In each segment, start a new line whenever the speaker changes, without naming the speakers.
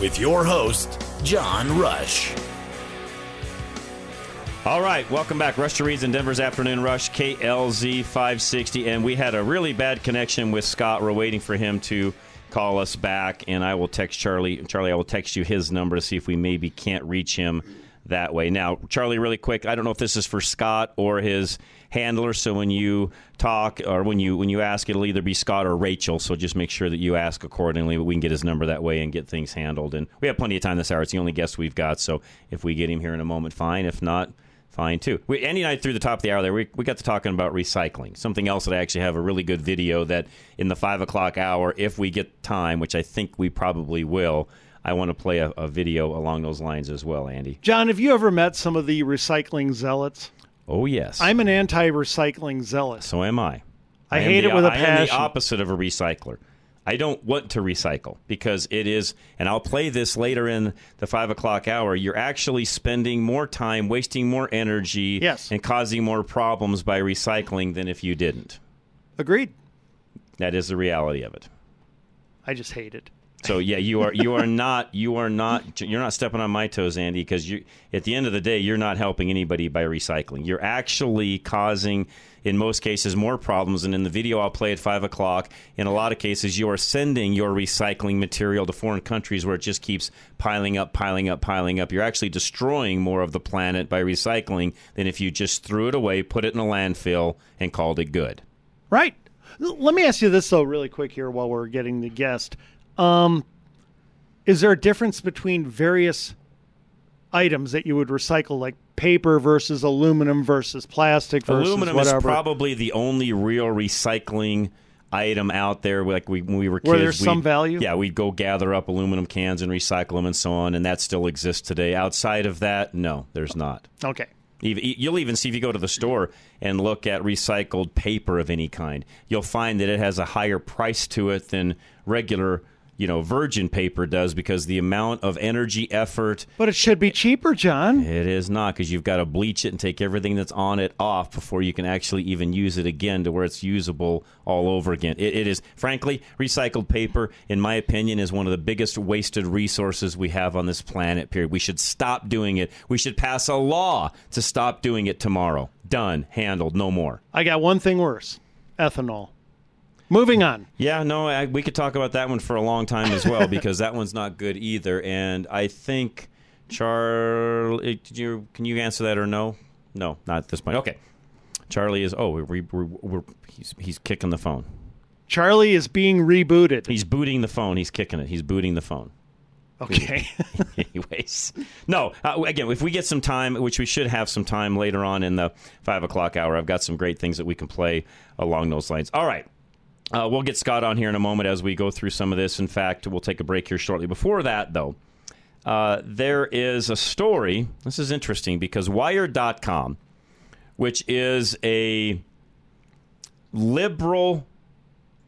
With your host, John Rush.
All right, welcome back. Rush to Reason, Denver's Afternoon Rush, KLZ 560. And we had a really bad connection with Scott. We're waiting for him to call us back, and I will text Charlie. Charlie, I will text you his number to see if we maybe can't reach him that way. Now, Charlie, really quick, I don't know if this is for Scott or his handler. So when you talk or when you when you ask, it'll either be Scott or Rachel. So just make sure that you ask accordingly. We can get his number that way and get things handled. And we have plenty of time this hour. It's the only guest we've got. So if we get him here in a moment, fine. If not, fine too. We, Andy and I through the top of the hour there, we, we got to talking about recycling. Something else that I actually have a really good video that in the five o'clock hour, if we get time, which I think we probably will. I want to play a, a video along those lines as well, Andy.
John, have you ever met some of the recycling zealots?
Oh yes,
I'm an anti-recycling zealot.
So am I.
I, I hate
the,
it with a passion.
I am the opposite of a recycler. I don't want to recycle because it is, and I'll play this later in the five o'clock hour. You're actually spending more time, wasting more energy,
yes.
and causing more problems by recycling than if you didn't.
Agreed.
That is the reality of it.
I just hate it.
So yeah, you are you are not you are not you're not stepping on my toes, Andy, because you at the end of the day you're not helping anybody by recycling. You're actually causing, in most cases, more problems. And in the video I'll play at five o'clock, in a lot of cases, you are sending your recycling material to foreign countries where it just keeps piling up, piling up, piling up. You're actually destroying more of the planet by recycling than if you just threw it away, put it in a landfill, and called it good.
Right. Let me ask you this though, really quick here, while we're getting the guest. Um, is there a difference between various items that you would recycle, like paper versus aluminum versus plastic versus
aluminum
whatever?
is probably the only real recycling item out there. Like we, when we were kids,
where there's some value.
Yeah, we'd go gather up aluminum cans and recycle them and so on, and that still exists today. Outside of that, no, there's not.
Okay.
You'll even see if you go to the store and look at recycled paper of any kind, you'll find that it has a higher price to it than regular you know virgin paper does because the amount of energy effort
but it should be cheaper john.
It is not because you've got to bleach it and take everything that's on it off before you can actually even use it again to where it's usable all over again. It, it is frankly recycled paper in my opinion is one of the biggest wasted resources we have on this planet period. We should stop doing it. We should pass a law to stop doing it tomorrow. Done. Handled. No more.
I got one thing worse. Ethanol Moving on.
Yeah, no, I, we could talk about that one for a long time as well because that one's not good either. And I think, Charlie, did you can you answer that or no? No, not at this point. Okay, Charlie is. Oh, we, we, we're, he's he's kicking the phone.
Charlie is being rebooted.
He's booting the phone. He's kicking it. He's booting the phone.
Okay.
Anyways, no. Uh, again, if we get some time, which we should have some time later on in the five o'clock hour, I've got some great things that we can play along those lines. All right. Uh, we'll get Scott on here in a moment as we go through some of this. In fact, we'll take a break here shortly. Before that, though, uh, there is a story. This is interesting because Wired.com, which is a liberal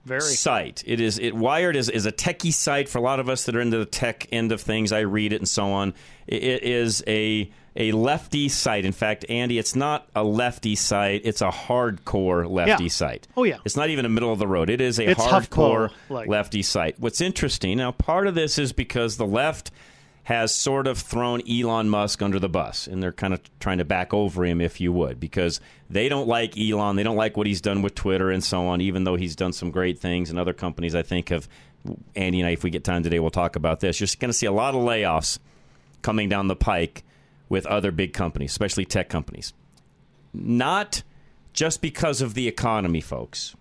Very.
site, it is it Wired is, is a techie site for a lot of us that are into the tech end of things. I read it and so on. It, it is a a lefty site. In fact, Andy, it's not a lefty site; it's a hardcore lefty
Yeah.
site.
Oh, yeah.
it's not even a middle of the road. It is a
It's
hardcore lefty site. What's interesting now, part of this is because the left has sort of thrown Elon Musk under the bus, and they're kind of trying to back over him, if you would, because they don't like Elon. They don't like what he's done with Twitter and so on, even though he's done some great things. And other companies, I think, have. Andy and I, if we get time today, we'll talk about this. You're going to see a lot of layoffs coming down the pike with other big companies, especially tech companies. Not just because of the economy, folks.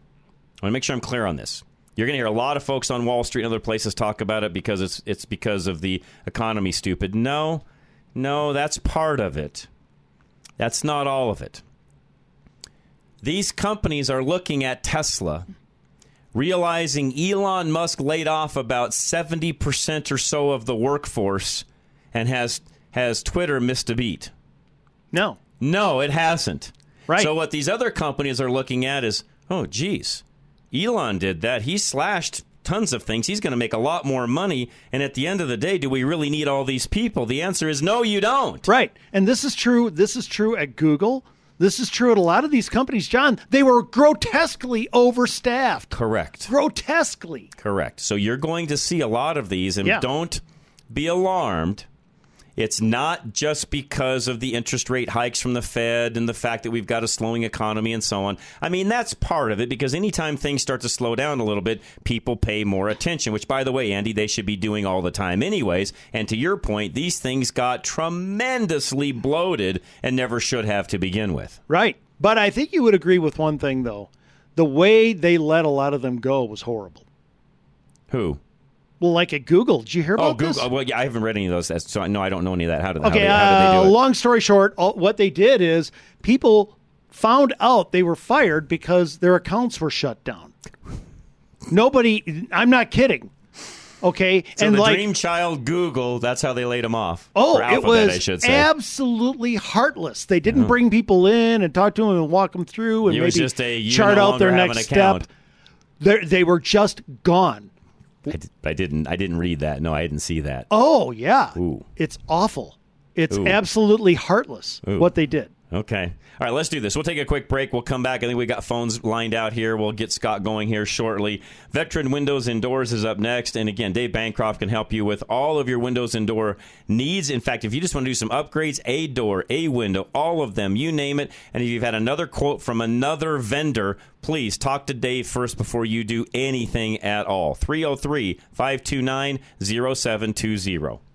I want to make sure I'm clear on this. You're going to hear a lot of folks on Wall Street and other places talk about it because it's it's because of the economy stupid. No. No, that's part of it. That's not all of it. These companies are looking at Tesla, realizing Elon Musk laid off about 70% or so of the workforce and has has Twitter missed a beat.
No.
No, it hasn't.
Right.
So what these other companies are looking at is, oh, geez, Elon did that. He slashed tons of things. He's going to make a lot more money. And at the end of the day, do we really need all these people? The answer is no, you don't.
Right. And this is true. This is true at Google. This is true at a lot of these companies, John. They were grotesquely overstaffed.
Correct.
Grotesquely.
Correct. So you're going to see a lot of these, and
Yeah.
don't be alarmed. It's not just because of the interest rate hikes from the Fed and the fact that we've got a slowing economy and so on. I mean, that's part of it because anytime things start to slow down a little bit, people pay more attention, which, by the way, Andy, they should be doing all the time, anyways. And to your point, these things got tremendously bloated and never should have to begin with.
Right. But I think you would agree with one thing, though. The way they let a lot of them go was horrible.
Who?
Well, like at Google. Did you hear
Oh,
about this?
Oh, Google. Well, yeah, I haven't read any of those, so I no, I don't know any of that. How did, how
Okay,
did, how did they
uh,
do it?
long story short, all, what they did is people found out they were fired because their accounts were shut down. Nobody, I'm not kidding. Okay,
So
and
the
like,
dream child Google, that's how they laid him off.
oh, it was
I should say.
absolutely heartless. They didn't bring people in and talk to them and walk them through and maybe
just a,
chart
no
out their next step. They they were just gone.
I, did, I didn't. I didn't read that. No, I didn't see that.
Oh yeah,
Ooh.
it's awful. It's
Ooh.
absolutely heartless
Ooh.
what they did.
Okay. All right, let's do this. We'll take a quick break. We'll come back. I think we got phones lined out here. We'll get Scott going here shortly. Veteran Windows and Doors is up next. And again, Dave Bancroft can help you with all of your windows and door needs. In fact, if you just want to do some upgrades, a door, a window, all of them, you name it. And if you've had another quote from another vendor, please talk to Dave first before you do anything at all. 303 529 0720.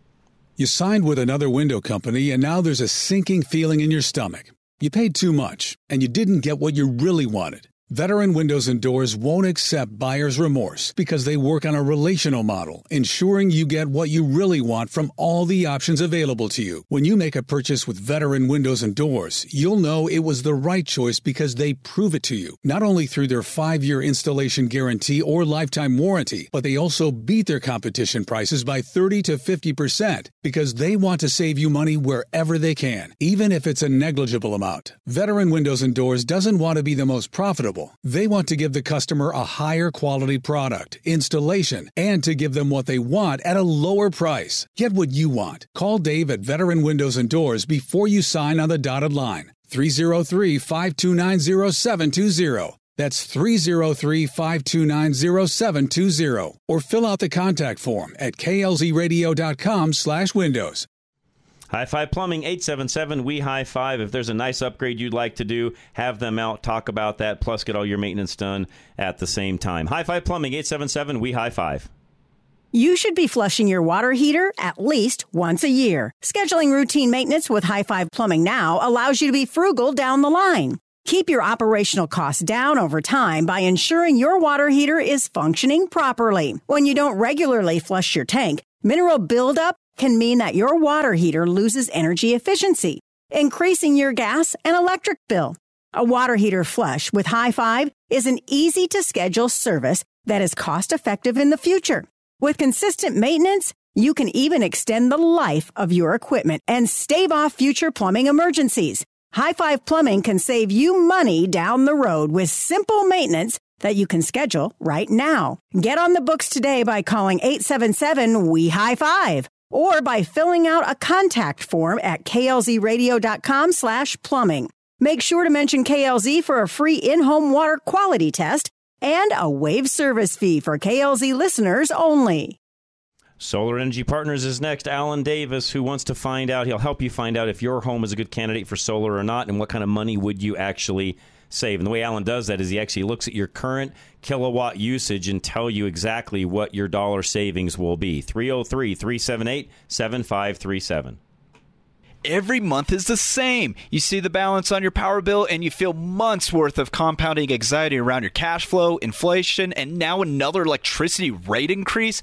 You signed with another window company, and now there's a sinking feeling in your stomach. You paid too much, and you didn't get what you really wanted. Veteran Windows and Doors won't accept buyer's remorse because they work on a relational model, ensuring you get what you really want from all the options available to you. When you make a purchase with Veteran Windows and Doors, you'll know it was the right choice because they prove it to you, not only through their five year installation guarantee or lifetime warranty, but they also beat their competition prices by 30 to 50% because they want to save you money wherever they can, even if it's a negligible amount. Veteran Windows and Doors doesn't want to be the most profitable. They want to give the customer a higher quality product, installation, and to give them what they want at a lower price. Get what you want. Call Dave at Veteran Windows and Doors before you sign on the dotted line. 303 529 0720. That's 303 529 0720. Or fill out the contact form at klzradio.com slash windows.
High Five Plumbing, 877 We High Five. If there's a nice upgrade you'd like to do, have them out, talk about that, plus get all your maintenance done at the same time. High Five Plumbing, 877 We High Five.
You should be flushing your water heater at least once a year. Scheduling routine maintenance with High Five Plumbing now allows you to be frugal down the line. Keep your operational costs down over time by ensuring your water heater is functioning properly. When you don't regularly flush your tank, mineral buildup can mean that your water heater loses energy efficiency, increasing your gas and electric bill. A water heater flush with High Five is an easy to schedule service that is cost effective in the future. With consistent maintenance, you can even extend the life of your equipment and stave off future plumbing emergencies. High Five Plumbing can save you money down the road with simple maintenance that you can schedule right now. Get on the books today by calling 877 We High Five or by filling out a contact form at klzradio.com slash plumbing. Make sure to mention KLZ for a free in-home water quality test and a waive service fee for KLZ listeners only.
Solar Energy Partners is next. Alan Davis, who wants to find out, he'll help you find out if your home is a good candidate for solar or not, and what kind of money would you actually save. And the way Alan does that is he actually looks at your current kilowatt usage and tell you exactly what your dollar savings will be. 303 378 7537
every month is the same. You see the balance on your power bill and you feel months worth of compounding anxiety around your cash flow, inflation, and now another electricity rate increase.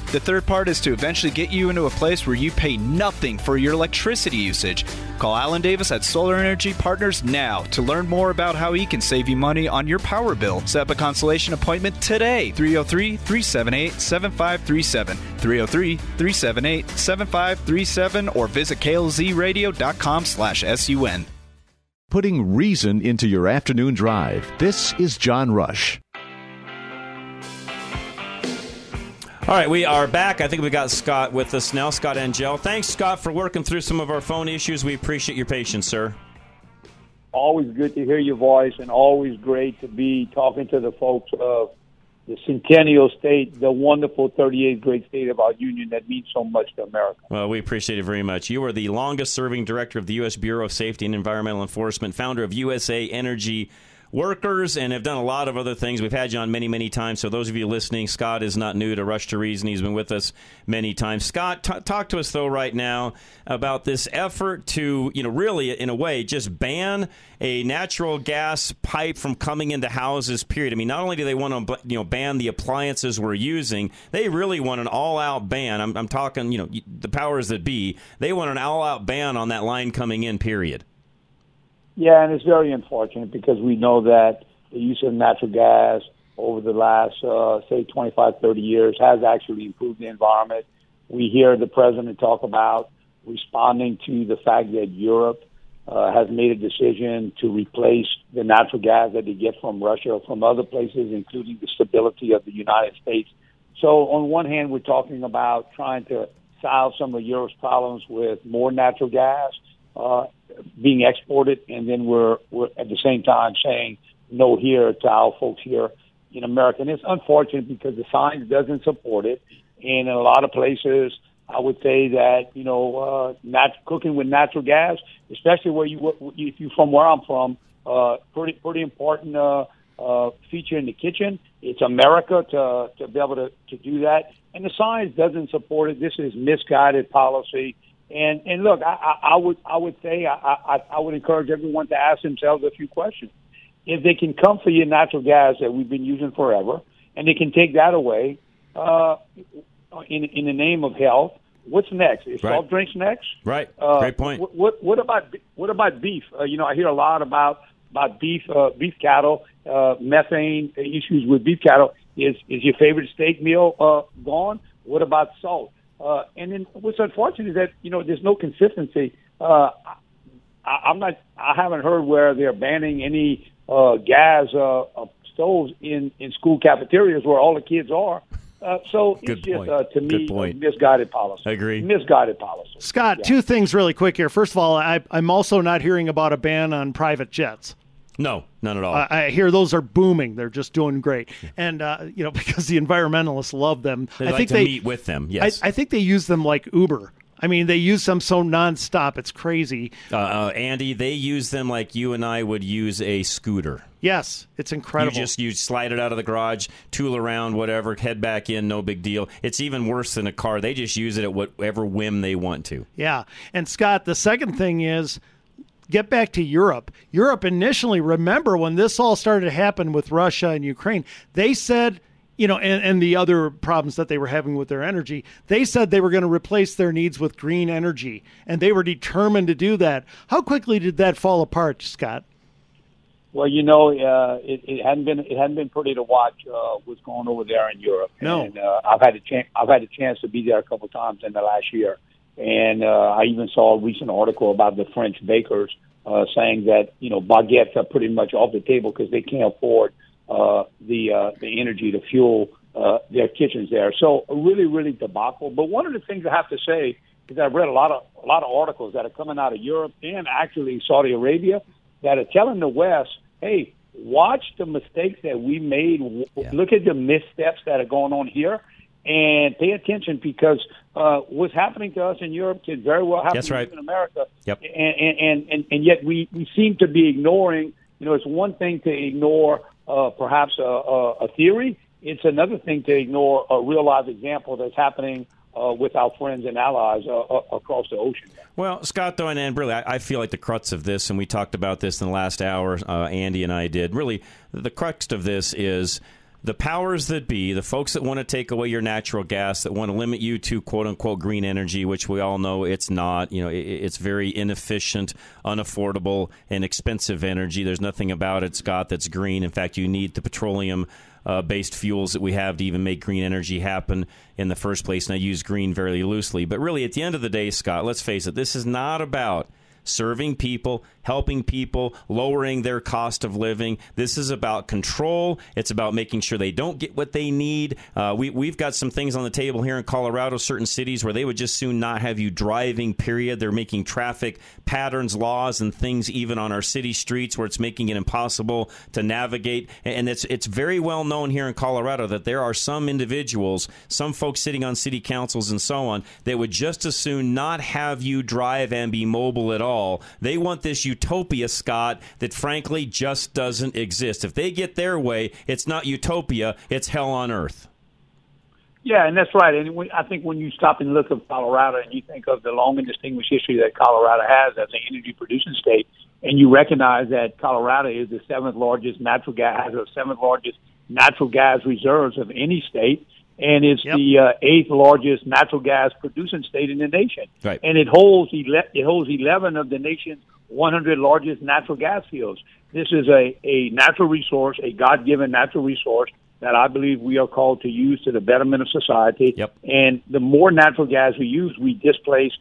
The third part is to eventually get you into a place where you pay nothing for your electricity usage. Call Alan Davis at Solar Energy Partners now to learn more about how he can save you money on your power bill. Set up a consultation appointment today. 303 378 7537. 303 378 7537 or visit klzradio.com slash sun.
Putting reason into your afternoon drive. This is John Rush.
All right, we are back. I think we got Scott with us now, Scott Angelle. Thanks, Scott, for working through some of our phone issues. We appreciate your patience, sir.
Always good to hear your voice, and always great to be talking to the folks of the Centennial State, the wonderful 38th great state of our union that means so much to America.
Well, we appreciate it very much. You are the longest serving director of the U.S. Bureau of Safety and Environmental Enforcement, founder of USA Energy workers and have done a lot of other things. We've had you on many, many times. So those of you listening, Scott is not new to Rush to Reason. He's been with us many times. Scott, t- talk to us though right now about this effort to, you know, really in a way just ban a natural gas pipe from coming into houses. Period. I mean, not only do they want to, you know, ban the appliances we're using, they really want an all-out ban. I'm, I'm talking, you know, the powers that be. They want an all-out ban on that line coming in. Period.
Yeah, and it's very unfortunate because we know that the use of natural gas over the last, uh, say, 25, 30 years has actually improved the environment. We hear the president talk about responding to the fact that Europe uh, has made a decision to replace the natural gas that they get from Russia or from other places, including the stability of the United States. So, on one hand, we're talking about trying to solve some of Europe's problems with more natural gas. Uh, being exported, and then we're we're at the same time saying no here to our folks here in America. And it's unfortunate because the science doesn't support it, and in a lot of places, I would say that you know, uh, nat- cooking with natural gas, especially where you if you from where I'm from, uh, pretty pretty important uh, uh, feature in the kitchen. It's America to to be able to to do that, and the science doesn't support it. This is misguided policy. And and look, I, I, I would I would say I, I I would encourage everyone to ask themselves a few questions. If they can come for your natural gas that we've been using forever, and they can take that away uh, in in the name of health, what's next? Is
Right.
soft drinks next?
Right.
Uh,
Great point.
What what, what about what about beef? Uh, you know, I hear a lot about about beef uh, beef cattle, uh, methane issues with beef cattle. Is is your favorite steak meal uh, gone? What about salt? Uh, and then what's unfortunate is that you know there's no consistency. Uh, I, I'm not. I haven't heard where they're banning any uh, gas uh, uh, stoves in in school cafeterias where all the kids are. Uh, so
Good
it's just
point.
uh, to me
point.
a misguided policy.
I agree.
Misguided policy.
Scott,
Yeah.
two things really quick here. First of all, I, I'm also not hearing about a ban on private jets.
No, none at all.
I I hear those are booming. They're just doing great, and uh, you know because the environmentalists love them.
They
I
like
think
to
they
meet with them. Yes.
I, I think they use them like Uber. I mean, they use them so nonstop. It's crazy.
uh, uh, Andy, they use them like you and I would use a scooter.
Yes, it's incredible.
You just you slide it out of the garage, tool around, whatever, head back in, no big deal. It's even worse than a car. They just use it at whatever whim they want to.
Yeah. And Scott, the second thing is get back to Europe. Europe initially, remember when this all started to happen with Russia and Ukraine, they said, you know, and, and the other problems that they were having with their energy, they said they were going to replace their needs with green energy. And they were determined to do that. How quickly did that fall apart, Scott?
Well, you know, uh, it, it hadn't been it hadn't been pretty to watch uh, what's going over there in Europe.
No.
and uh, I've had a chance I've had a chance to be there a couple times in the last year, And uh, I even saw a recent article about the French bakers uh, saying that you know baguettes are pretty much off the table because they can't afford uh, the uh, the energy to fuel uh, their kitchens there. So a really really debacle. But one of the things I have to say is I've read a lot of a lot of articles that are coming out of Europe and actually Saudi Arabia that are telling the West, hey, watch the mistakes that we made. Yeah. Look at the missteps that are going on here and pay attention because uh, what's happening to us in Europe can very well happen
That's right.
in America.
Yep.
And, and, and, and yet we, we seem to be ignoring, you know, it's one thing to ignore uh, perhaps a, a, a theory. It's another thing to ignore a real life example that's happening uh, with our friends and allies uh, uh, across the ocean.
Well, Scott, though, and, and really, I, I, feel like the crux of this, and we talked about this in the last hour, uh, Andy and I did, really, the crux of this is the powers that be, the folks that want to take away your natural gas, that want to limit you to quote unquote green energy, which we all know it's not. You know, it, it's very inefficient, unaffordable, and expensive energy. There's nothing about it, Scott, that's green. In fact, you need the petroleum. Uh, based fuels that we have to even make green energy happen in the first place. And I use green very loosely. But really, at the end of the day, Scott, let's face it, this is not about serving people, helping people, lowering their cost of living. This is about control. It's about making sure they don't get what they need. Uh, we, we've got some things on the table here in Colorado, certain cities where they would just soon not have you driving, period. They're making traffic patterns, laws, and things even on our city streets where it's making it impossible to navigate. And it's, it's very well known here in Colorado that there are some individuals, some folks sitting on city councils and so on, that would just as soon not have you drive and be mobile at all. They want this utopia, Scott, that frankly just doesn't exist. If they get their way, it's not utopia, it's hell on earth.
Yeah, and that's right. And I think when you stop and look at Colorado and you think of the long and distinguished history that Colorado has as an energy producing state, and you recognize that Colorado is the seventh largest natural gas, the seventh largest natural gas reserves of any state, and it's yep. the uh, eighth largest natural gas producing state in the nation.
Right.
And it holds ele- it holds eleven of the nation's 100 largest natural gas fields. This is a, a natural resource, a God given natural resource that I believe we are called to use to the betterment of society.
Yep.
And the more natural gas we use, we displace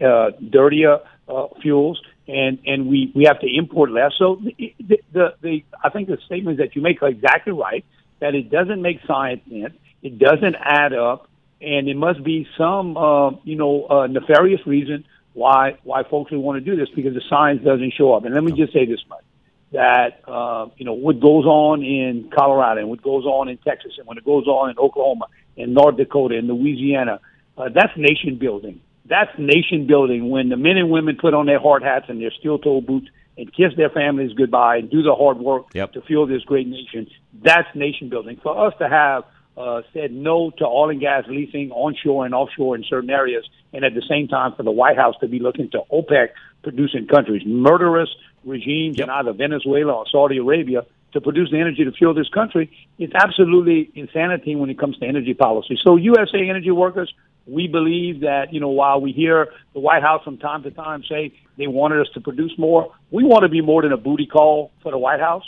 uh, dirtier uh, fuels, and and we we have to import less. So the, the, the the I think the statements that you make are exactly right. That it doesn't make science sense. It doesn't add up, and it must be some uh, you know uh, nefarious reason why why folks would want to do this because the science doesn't show up. And let me just say this much: that uh, you know what goes on in Colorado and what goes on in Texas and when it goes on in Oklahoma and North Dakota and Louisiana, uh, that's nation building. That's nation building when the men and women put on their hard hats and their steel-toed boots and kiss their families goodbye and do the hard work
yep.
to fuel this great nation. That's nation building. For us to have uh, said no to oil and gas leasing onshore and offshore in certain areas, and at the same time for the White House to be looking to OPEC producing countries, murderous regimes yep. in either Venezuela or Saudi Arabia to produce the energy to fuel this country, it's absolutely insanity when it comes to energy policy. So USA Energy Workers, we believe that, you know, while we hear the White House from time to time say they wanted us to produce more, we want to be more than a booty call for the White House.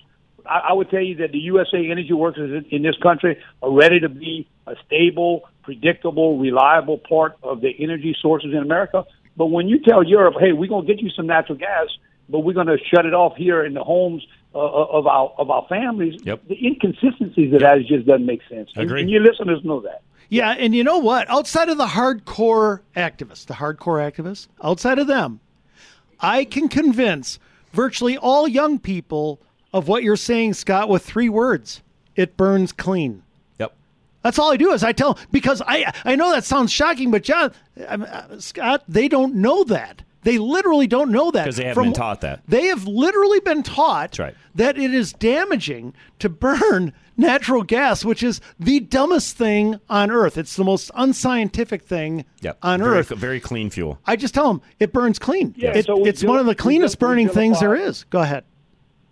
I, I would tell you that the USA energy workers in, in this country are ready to be a stable, predictable, reliable part of the energy sources in America. But when you tell Europe, hey, we're going to get you some natural gas, but we're going to shut it off here in the homes uh, of our of our families,
yep.
the inconsistencies of that just doesn't make sense.
Agree.
And, and your listeners know that.
Yeah, and you know what? Outside of the hardcore activists, the hardcore activists, outside of them, I can convince virtually all young people of what you're saying, Scott, with three words. It burns clean.
Yep.
That's all I do is I tell because I I know that sounds shocking, but John, uh, Scott, they don't know that. They literally don't know that
because they haven't From, been taught that.
They have literally been taught
right.
that it is damaging to burn natural gas, which is the dumbest thing on earth. It's the most unscientific thing
yep.
on
very,
earth.
Very clean fuel.
I just tell them it burns clean.
Yeah,
it,
so
it's one of the cleanest burning things there is. Go ahead.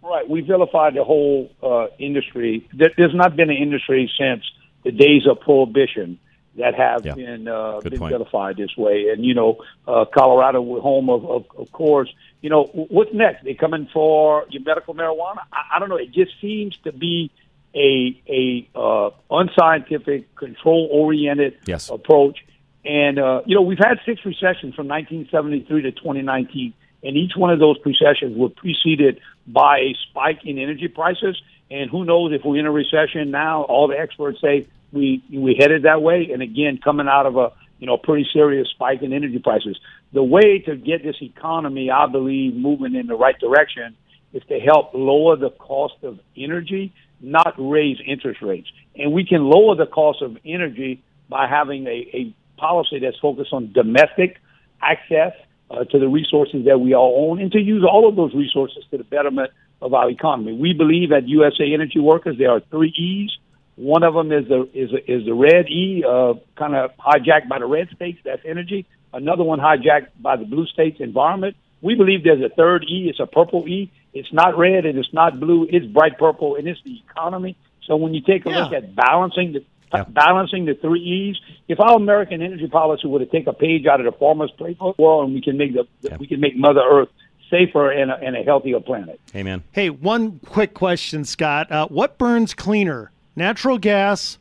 Right. We vilified the whole uh, industry. There's not been an industry since the days of prohibition that have
yeah.
been uh,
Good
been
point.
vilified this way. And you know, uh, Colorado, home of, of of course. You know, what's next? They coming for your medical marijuana? I, I don't know. It just seems to be a a uh, unscientific, control oriented
Yes.
approach. And, uh, you know, we've had six recessions from 1973 to 2019, and each one of those recessions were preceded by a spike in energy prices. And who knows if we're in a recession now? All the experts say we we headed that way. And again, coming out of a you know pretty serious spike in energy prices. The way to get this economy, I believe, moving in the right direction is to help lower the cost of energy, not raise interest rates. And we can lower the cost of energy by having a, a policy that's focused on domestic access uh, to the resources that we all own and to use all of those resources to the betterment of our economy. We believe at USA Energy Workers there are three E's. One of them is the is is the red E, uh, kind of hijacked by the red states. That's energy. Another one hijacked by the blue states, environment. We believe there's a third E. It's a purple E. It's not red and it's not blue. It's bright purple and it's the economy. So when you take a yeah. look at balancing the yeah. balancing the three E's. If our American energy policy were to take a page out of the farmer's playbook, well, and we can make the yeah. we can make Mother Earth safer and a, and a healthier planet.
Amen.
Hey, one quick question, Scott. Uh, what burns cleaner, natural gas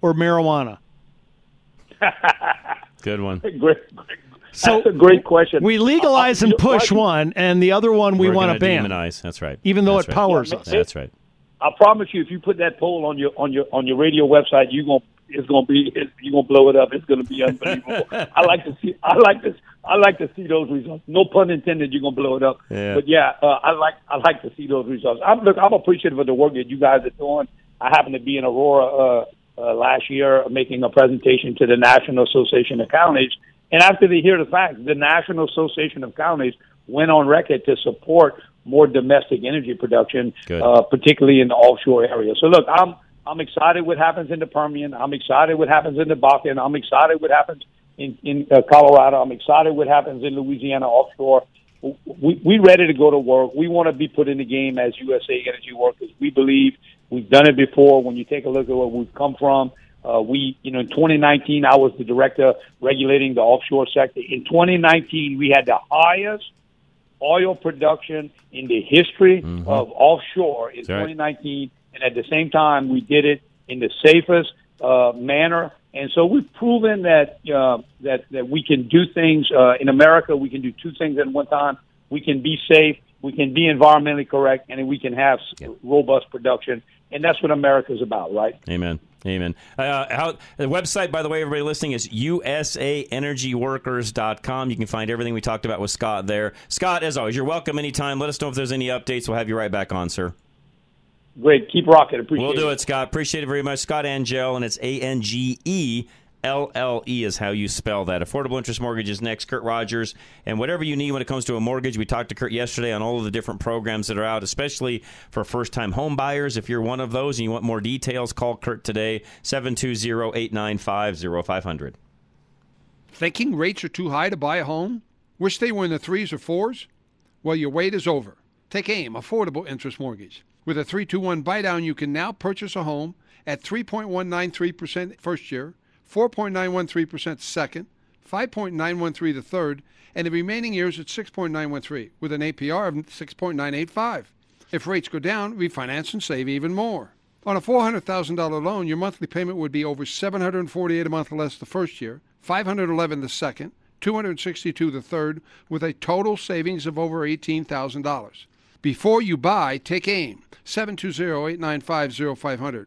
or marijuana?
Good one.
great, great. So That's a great question.
We legalize uh, and push one, and the other one we want to ban.
Demonize. That's right.
Even though
That's
it
right.
powers
yeah,
us.
That's right.
I promise you, if you put that poll on your on your on your radio website, you're gonna it's gonna be it's, you're gonna blow it up. It's gonna be unbelievable. I like to see I like to I like to see those results. No pun intended. You're gonna blow it up.
Yeah.
But yeah, uh, I like I like to see those results. I'm look. I'm appreciative of the work that you guys are doing. I happened to be in Aurora uh, uh, last year making a presentation to the National Association of Counties, and after they hear the facts, the National Association of Counties went on record to support more domestic energy production, uh, particularly in the offshore area. So look, I'm I'm excited what happens in the Permian. I'm excited what happens in the Bakken. I'm excited what happens in in uh, Colorado. I'm excited what happens in Louisiana offshore. We we ready to go to work. We want to be put in the game as USA Energy workers. We believe we've done it before. When you take a look at where we've come from, uh, we, you know, in 2019, I was the director regulating the offshore sector. In 2019, we had the highest oil production in the history mm-hmm. of offshore in That's 2019, right. and at the same time, we did it in the safest uh, manner. And so we've proven that uh, that that we can do things uh, in America. We can do two things at one time. We can be safe, we can be environmentally correct, and we can have yep. robust production. And that's what America's about, right?
Amen. Amen. Uh, how, the website, by the way, everybody listening, is usaenergyworkers.com. You can find everything we talked about with Scott there. Scott, as always, you're welcome anytime. Let us know if there's any updates. We'll have you right back on, sir.
Great. Keep rocking. Appreciate
we'll
it.
We'll do it, Scott. Appreciate it very much. Scott Angelle, and it's A N G E LLE is how you spell that. Affordable interest mortgage is next. Kurt Rogers. And whatever you need when it comes to a mortgage, we talked to Kurt yesterday on all of the different programs that are out, especially for first time home buyers. If you're one of those and you want more details, call Kurt today, 720 895 0500.
Thinking rates are too high to buy a home? Wish they were in the threes or fours? Well, your wait is over. Take AIM, Affordable Interest Mortgage. With a 321 buy down, you can now purchase a home at 3.193% first year 4.913% second, 5.913 the third, and the remaining years at 6.913 with an APR of 6.985. If rates go down, refinance and save even more. On a $400,000 loan, your monthly payment would be over 748 a month less the first year, 511 the second, 262 the third, with a total savings of over $18,000. Before you buy, take AIM 720-895-0500.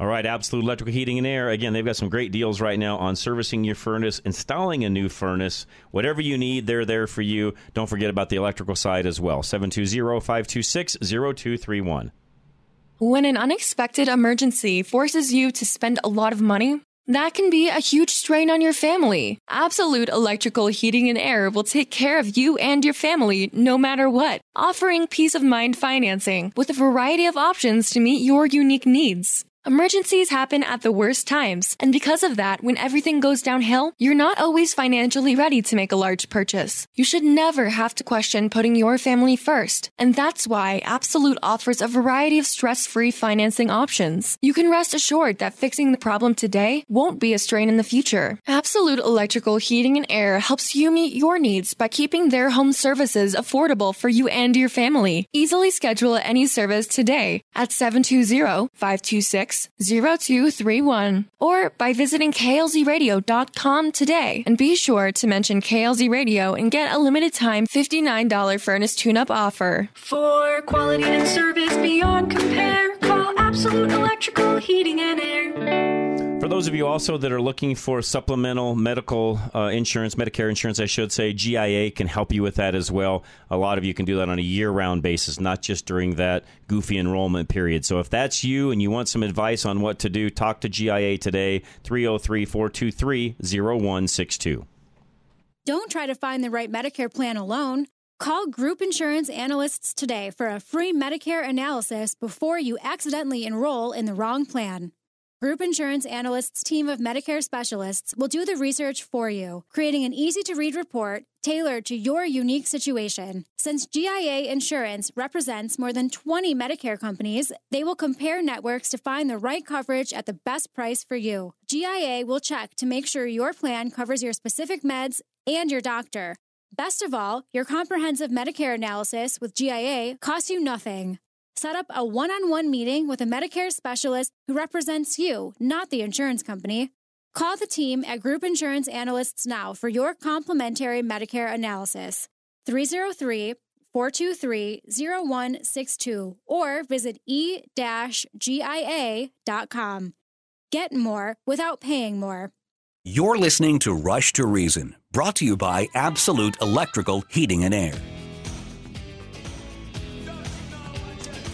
All right, Absolute Electrical Heating and Air. Again, they've got some great deals right now on servicing your furnace, installing a new furnace. Whatever you need, they're there for you. Don't forget about the electrical side as well. 720 526 0231.
When an unexpected emergency forces you to spend a lot of money, that can be a huge strain on your family. Absolute Electrical Heating and Air will take care of you and your family no matter what, offering peace of mind financing with a variety of options to meet your unique needs. Emergencies happen at the worst times, and because of that, when everything goes downhill, you're not always financially ready to make a large purchase. You should never have to question putting your family first, and that's why Absolute offers a variety of stress-free financing options. You can rest assured that fixing the problem today won't be a strain in the future. Absolute Electrical Heating and Air helps you meet your needs by keeping their home services affordable for you and your family. Easily schedule any service today at 720 526 0231 or by visiting klzradio.com today. And be sure to mention KLZ Radio and get a limited time $59 furnace tune-up offer.
For quality and service beyond compare, call Absolute Electrical Heating and Air.
For those of you also that are looking for supplemental medical uh, insurance, Medicare insurance, I should say, GIA can help you with that as well. A lot of you can do that on a year round basis, not just during that goofy enrollment period. So if that's you and you want some advice on what to do, talk to GIA today, 303 423 0162.
Don't try to find the right Medicare plan alone. Call Group Insurance Analysts today for a free Medicare analysis before you accidentally enroll in the wrong plan. Group Insurance Analysts' team of Medicare specialists will do the research for you, creating an easy to read report tailored to your unique situation. Since GIA Insurance represents more than 20 Medicare companies, they will compare networks to find the right coverage at the best price for you. GIA will check to make sure your plan covers your specific meds and your doctor. Best of all, your comprehensive Medicare analysis with GIA costs you nothing. Set up a one on one meeting with a Medicare specialist who represents you, not the insurance company. Call the team at Group Insurance Analysts now for your complimentary Medicare analysis. 303 423 0162 or visit e GIA.com. Get more without paying more.
You're listening to Rush to Reason, brought to you by Absolute Electrical Heating and Air.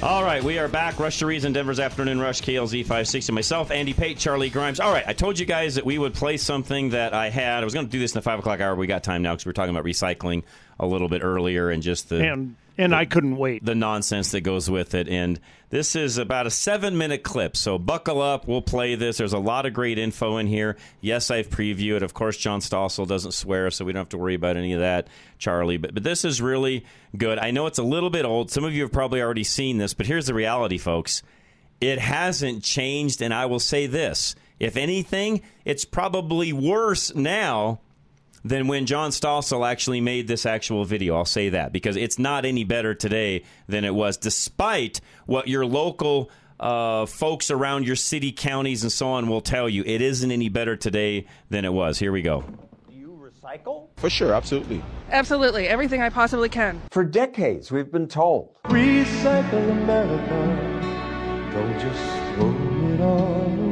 All right, we are back. Rush to Reason, Denver's Afternoon Rush, KLZ 560. Myself, Andy Pate, Charlie Grimes. All right, I told you guys that we would play something that I had. I was going to do this in the 5 o'clock hour. We got time now because we are talking about recycling a little bit earlier and just the.
And and
the,
I couldn't wait.
The nonsense that goes with it. And this is about a seven minute clip. So buckle up. We'll play this. There's a lot of great info in here. Yes, I've previewed. Of course, John Stossel doesn't swear, so we don't have to worry about any of that, Charlie. But, but this is really good. I know it's a little bit old. Some of you have probably already seen this, but here's the reality, folks. It hasn't changed. And I will say this if anything, it's probably worse now than when John Stossel actually made this actual video. I'll say that because it's not any better today than it was, despite what your local uh, folks around your city, counties, and so on will tell you. It isn't any better today than it was. Here we go.
Do you recycle? For sure, absolutely.
Absolutely, everything I possibly can.
For decades, we've been told.
Recycle America. Don't just throw it all away.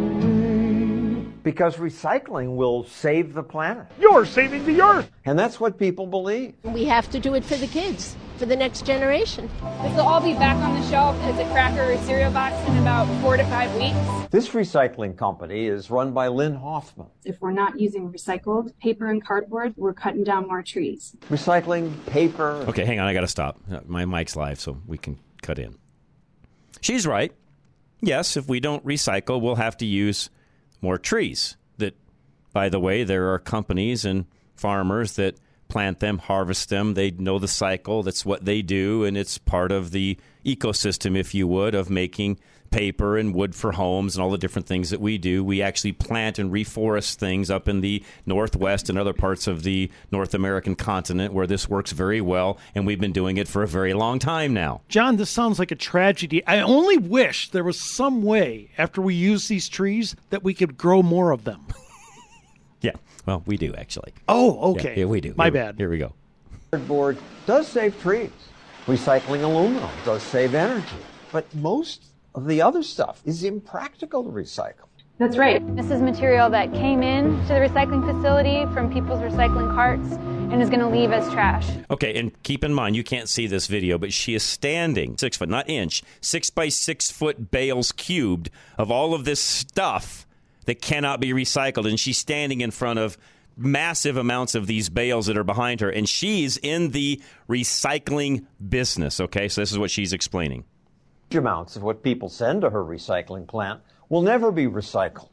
Because recycling will save the planet.
You're saving the earth.
And that's what people believe.
We have to do it for the kids, for the next generation.
This will all be back on the shelf as a cracker or cereal box in about four to five weeks.
This recycling company is run by Lynn Hoffman.
If we're not using recycled paper and cardboard, we're cutting down more trees.
Recycling paper.
Okay, hang on. I got to stop. Uh, my mic's live, so we can cut in. She's right. Yes, if we don't recycle, we'll have to use more trees. That, by the way, there are companies and farmers that plant them, harvest them. They know the cycle. That's what they do, and it's part of the ecosystem, if you would, of making paper and wood for homes and all the different things that we do. We actually plant and reforest things up in the Northwest and other parts of the North American continent where this works very well, and we've been doing it for a very long time now.
John, this sounds like a tragedy. I only wish there was some way, after we use these trees, that we could grow more of them.
yeah, well, we do actually.
Oh, okay.
Yeah, yeah we do.
My
here,
bad.
Here we go.
Cardboard does save trees. Recycling aluminum does save energy. But most of the other stuff is impractical to recycle.
That's right. This is material that came in to the recycling facility from people's recycling carts and is going to leave as trash.
Okay, and keep in mind, you can't see this video, but she is standing six foot, not inch, six by six foot bales cubed of all of this stuff that cannot be recycled. And she's standing in front of massive amounts of these bales that are behind her. And she's in the recycling business. Okay, so this is what she's explaining
amounts of what people send to her recycling plant will never be recycled.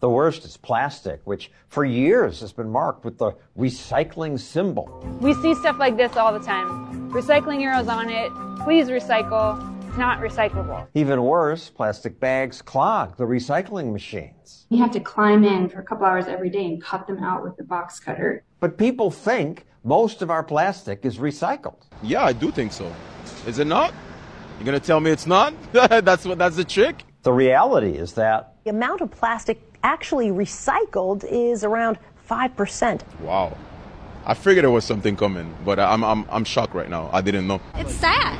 The worst is plastic, which for years has been marked with the recycling symbol.
We see stuff like this all the time. Recycling arrows on it. Please recycle. It's not recyclable.
Even worse, plastic bags clog the recycling machines.
You have to climb in for a couple hours every day and cut them out with the box cutter.
But people think most of our plastic is recycled.
Yeah, I do think so. Is it not? You're gonna tell me it's not? that's what that's the trick?
The reality is that
The amount of plastic actually recycled is around 5%.
Wow. I figured there was something coming, but I'm I'm I'm shocked right now. I didn't know.
It's sad.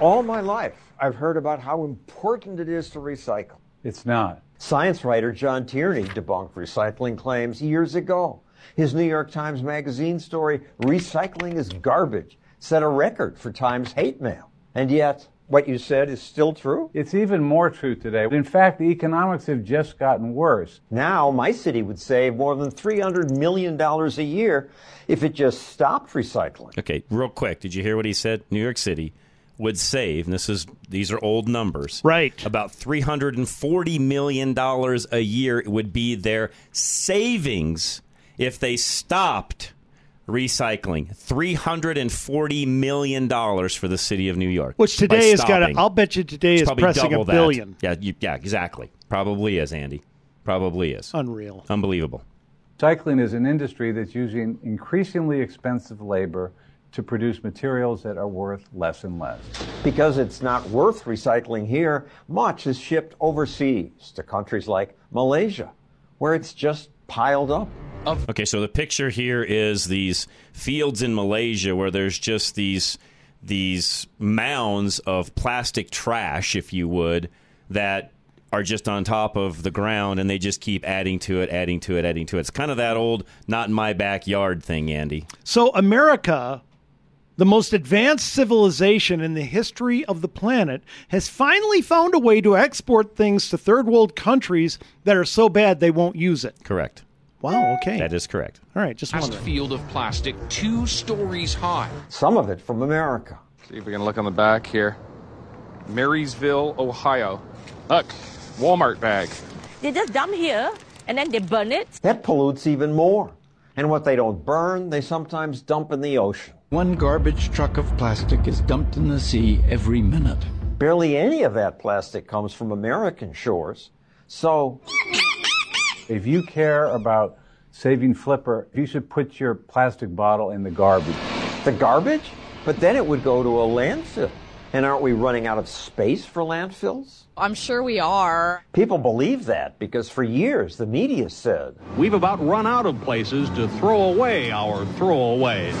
all my life I've heard about how important it is to recycle.
It's not.
Science writer John Tierney debunked recycling claims years ago. His New York Times Magazine story, Recycling is Garbage, set a record for Times hate mail. And yet, what you said is still true?
It's even more true today. In fact, the economics have just gotten worse.
Now, my city would save more than $300 million a year if it just stopped recycling.
Okay, real quick. Did you hear what he said? New York City would save, and this is these are old numbers.
Right.
About three hundred and forty million dollars a year would be their savings if they stopped recycling. Three hundred and forty million dollars for the city of New York.
Which today has got.
stopping.
A, I'll bet you today
It's
is
probably
pressing a
double that.
billion.
Yeah, you, yeah, exactly. Probably is, Andy. Probably is.
Unreal.
Unbelievable.
Recycling is an industry that's using increasingly expensive labor to produce materials that are worth less and less.
Because it's not worth recycling here, much is shipped overseas to countries like Malaysia, where it's just piled up.
Okay, so the picture here is these fields in Malaysia where there's just these these mounds of plastic trash, if you would, that are just on top of the ground and they just keep adding to it, adding to it, adding to it. It's kind of that old not in my backyard thing, Andy.
So America, the most advanced civilization in the history of the planet, has finally found a way to export things to third world countries that are so bad they won't use it.
Correct.
Wow, okay.
That is correct.
All right, just
one.
wondering.
field of plastic two stories high.
Some of it from America.
See if we can look on the back here. Marysville, Ohio. Look, Walmart bag.
They just dump here and then they burn it.
That pollutes even more. And what they don't burn, they sometimes dump in the ocean.
One garbage truck of plastic is dumped in the sea every minute.
Barely any of that plastic comes from American shores. So,
If you care about saving Flipper, you should put your plastic bottle in the garbage.
the garbage? But then it would go to a landfill. And aren't we running out of space for landfills?
I'm sure we are.
People believe that because for years the media said
We've about run out of places to throw away our throwaways.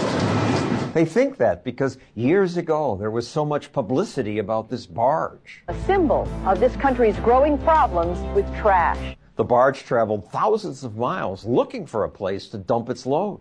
they think that because years ago there was so much publicity about this barge.
A symbol of this country's growing problems with trash.
The barge traveled thousands of miles looking for a place to dump its load.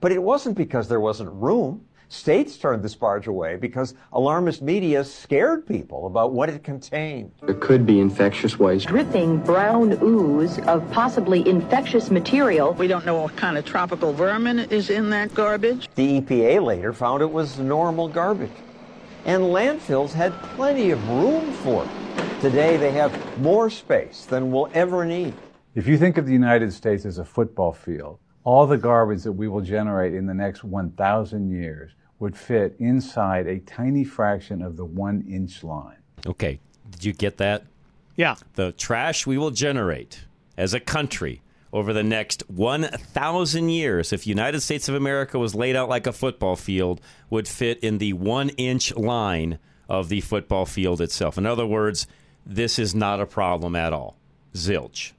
But it wasn't because there wasn't room. States turned this barge away because alarmist media scared people about what it contained.
There could be infectious waste.
Dripping brown ooze of possibly infectious material.
We don't know what kind of tropical vermin is in that garbage.
The EPA later found it was normal garbage. And landfills had plenty of room for it. Today they have more space than we'll ever need.
If you think of the United States as a football field, all the garbage that we will generate in the next 1,000 years would fit inside a tiny fraction of the one inch line.
Okay, did you get that?
Yeah.
The trash we will generate as a country over the next 1,000 years, if United States of America was laid out like a football field, would fit in the one inch line of the football field itself. In other words, this is not a problem at all. Zilch.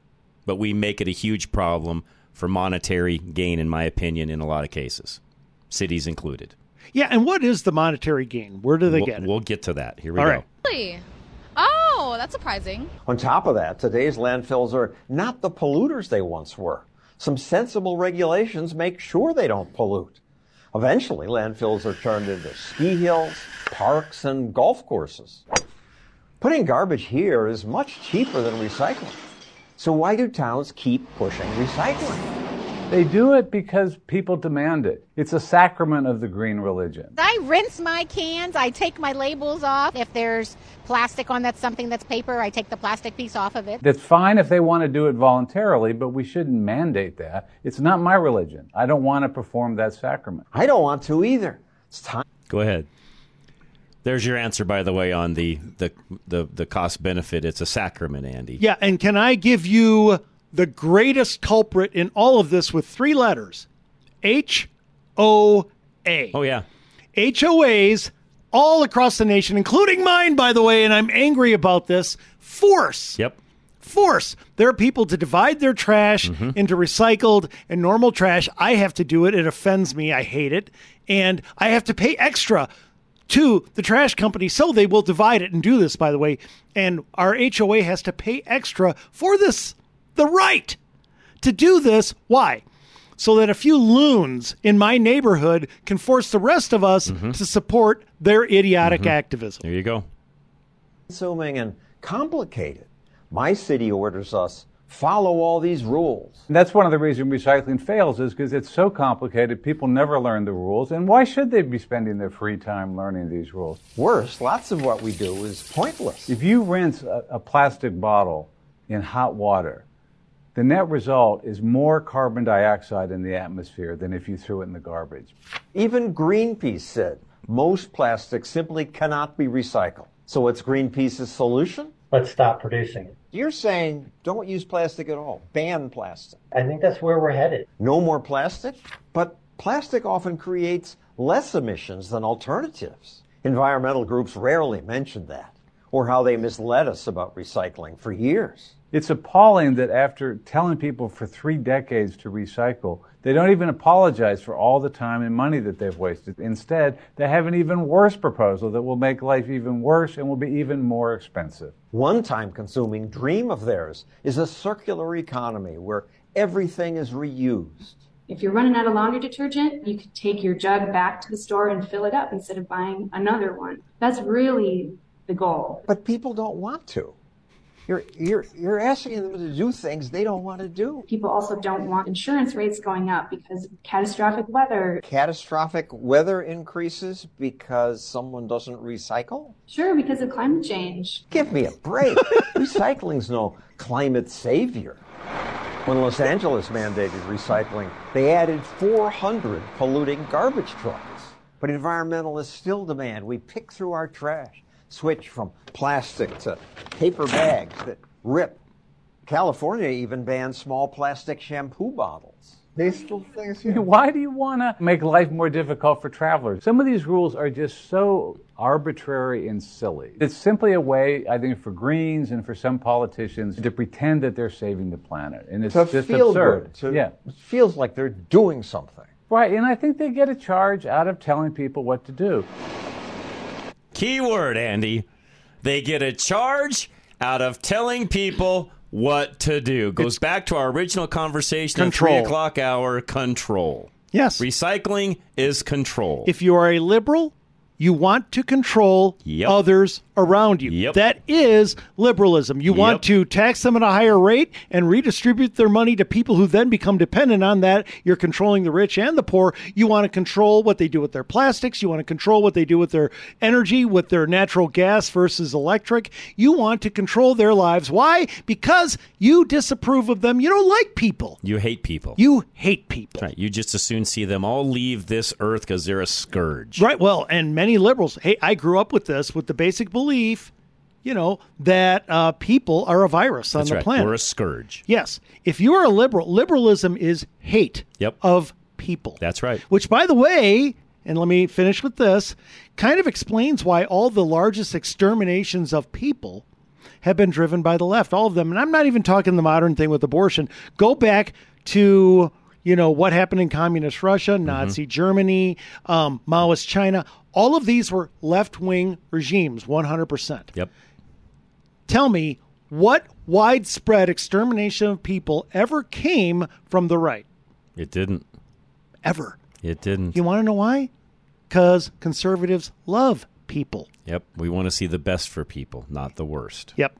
But we make it a huge problem for monetary gain, in my opinion, in a lot of cases, cities included.
Yeah, and what is the monetary gain? Where do they
we'll,
get it?
We'll get to that. Here we
All
go.
right.
Really? Oh, that's surprising.
On top of that, today's landfills are not the polluters they once were. Some sensible regulations make sure they don't pollute. Eventually, landfills are turned into ski hills, parks, and golf courses. Putting garbage here is much cheaper than recycling. So why do towns keep pushing recycling?
They do it because people demand it. It's a sacrament of the green religion.
I rinse my cans. I take my labels off. If there's plastic on that something that's paper, I take the plastic piece off of it.
That's fine if they want to do it voluntarily, but we shouldn't mandate that. It's not my religion. I don't want to perform that sacrament.
I don't want to either. It's time.
Go ahead. There's your answer, by the way, on the the the, the cost benefit. It's a sacrament, Andy.
Yeah, and can I give you the greatest culprit in all of this with three letters? H O A.
Oh yeah.
HOAs all across the nation, including mine, by the way, and I'm angry about this. Force.
Yep.
Force. There are people to divide their trash
Mm-hmm.
into recycled and normal trash. I have to do it. It offends me. I hate it. And I have to pay extra to the trash company. So they will divide it and do this, by the way. And our HOA has to pay extra for this. The right to do this. Why? So that a few loons in my neighborhood can force the rest of us mm-hmm. to support their idiotic mm-hmm. activism.
There you go.
Consuming and complicated. My city orders us follow all these rules.
And that's one of the reasons recycling fails is because it's so complicated, people never learn the rules. And why should they be spending their free time learning these rules?
Worse, lots of what we do is pointless.
If you rinse a, a plastic bottle in hot water, the net result is more carbon dioxide in the atmosphere than if you threw it in the garbage.
Even Greenpeace said most plastics simply cannot be recycled. So what's Greenpeace's solution?
Let's stop producing it.
You're saying don't use plastic at all. Ban plastic.
I think that's where we're headed.
No more plastic? But plastic often creates less emissions than alternatives. Environmental groups rarely mention that, or how they misled us about recycling for years.
It's appalling that after telling people for three decades to recycle, they don't even apologize for all the time and money that they've wasted. Instead, they have an even worse proposal that will make life even worse and will be even more expensive.
One time consuming dream of theirs is a circular economy where everything is reused.
If you're running out of laundry detergent, you could take your jug back to the store and fill it up instead of buying another one. That's really the goal.
But people don't want to. You're, you're, you're asking them to do things they don't want to do.
People also don't want insurance rates going up because of catastrophic weather.
Catastrophic weather increases because someone doesn't recycle?
Sure, because of climate change.
Give me a break. Recycling's no climate savior. When Los Angeles mandated recycling, they added 400 polluting garbage trucks. But environmentalists still demand we pick through our trash, switch from plastic to paper bags that rip. California even banned small plastic shampoo bottles. They still think it's
Why do you want to make life more difficult for travelers? Some of these rules are just so arbitrary and silly. It's simply a way, I think, for Greens and for some politicians to pretend that they're saving the planet. And it's
to
just
feel
absurd.
good. To,
yeah.
It feels like they're doing something.
Right. And I think they get a charge out of telling people what to do.
Keyword, Andy. They get a charge out of telling people what to do. Goes back to our original conversation at
Control.
three o'clock hour. Control.
Yes.
Recycling is control.
If you are a liberal, you want to control
Yep.
others around you.
Yep.
That is liberalism. You want to tax them at a higher rate and redistribute their money to people who then become dependent on that. You're controlling the rich and the poor. You want to control what they do with their plastics. You want to control what they do with their energy, with their natural gas versus electric. You want to control their lives. Why? Because you disapprove of them. You don't like people.
you hate people.
You hate people.
Right. You just as soon see them all leave this earth because they're a scourge.
Right. Well, and many liberals, hey, I grew up with this, with the basic belief, you know, that uh, people are a virus on
That's
the
right.
planet.
We're a scourge.
yes. If you are a liberal, liberalism is hate
Yep.
of people.
That's right.
Which, by the way, and let me finish with this, kind of explains why all the largest exterminations of people have been driven by the left. All of them. And I'm not even talking the modern thing with abortion. Go back to, you know, what happened in communist Russia, Nazi Germany, um, Maoist China. All of these were left wing regimes, 100%.
Yep.
Tell me what widespread extermination of people ever came from the right?
It didn't.
Ever.
It didn't.
You want to know why? Because conservatives love people.
Yep. We want to see the best for people, not the worst.
Yep.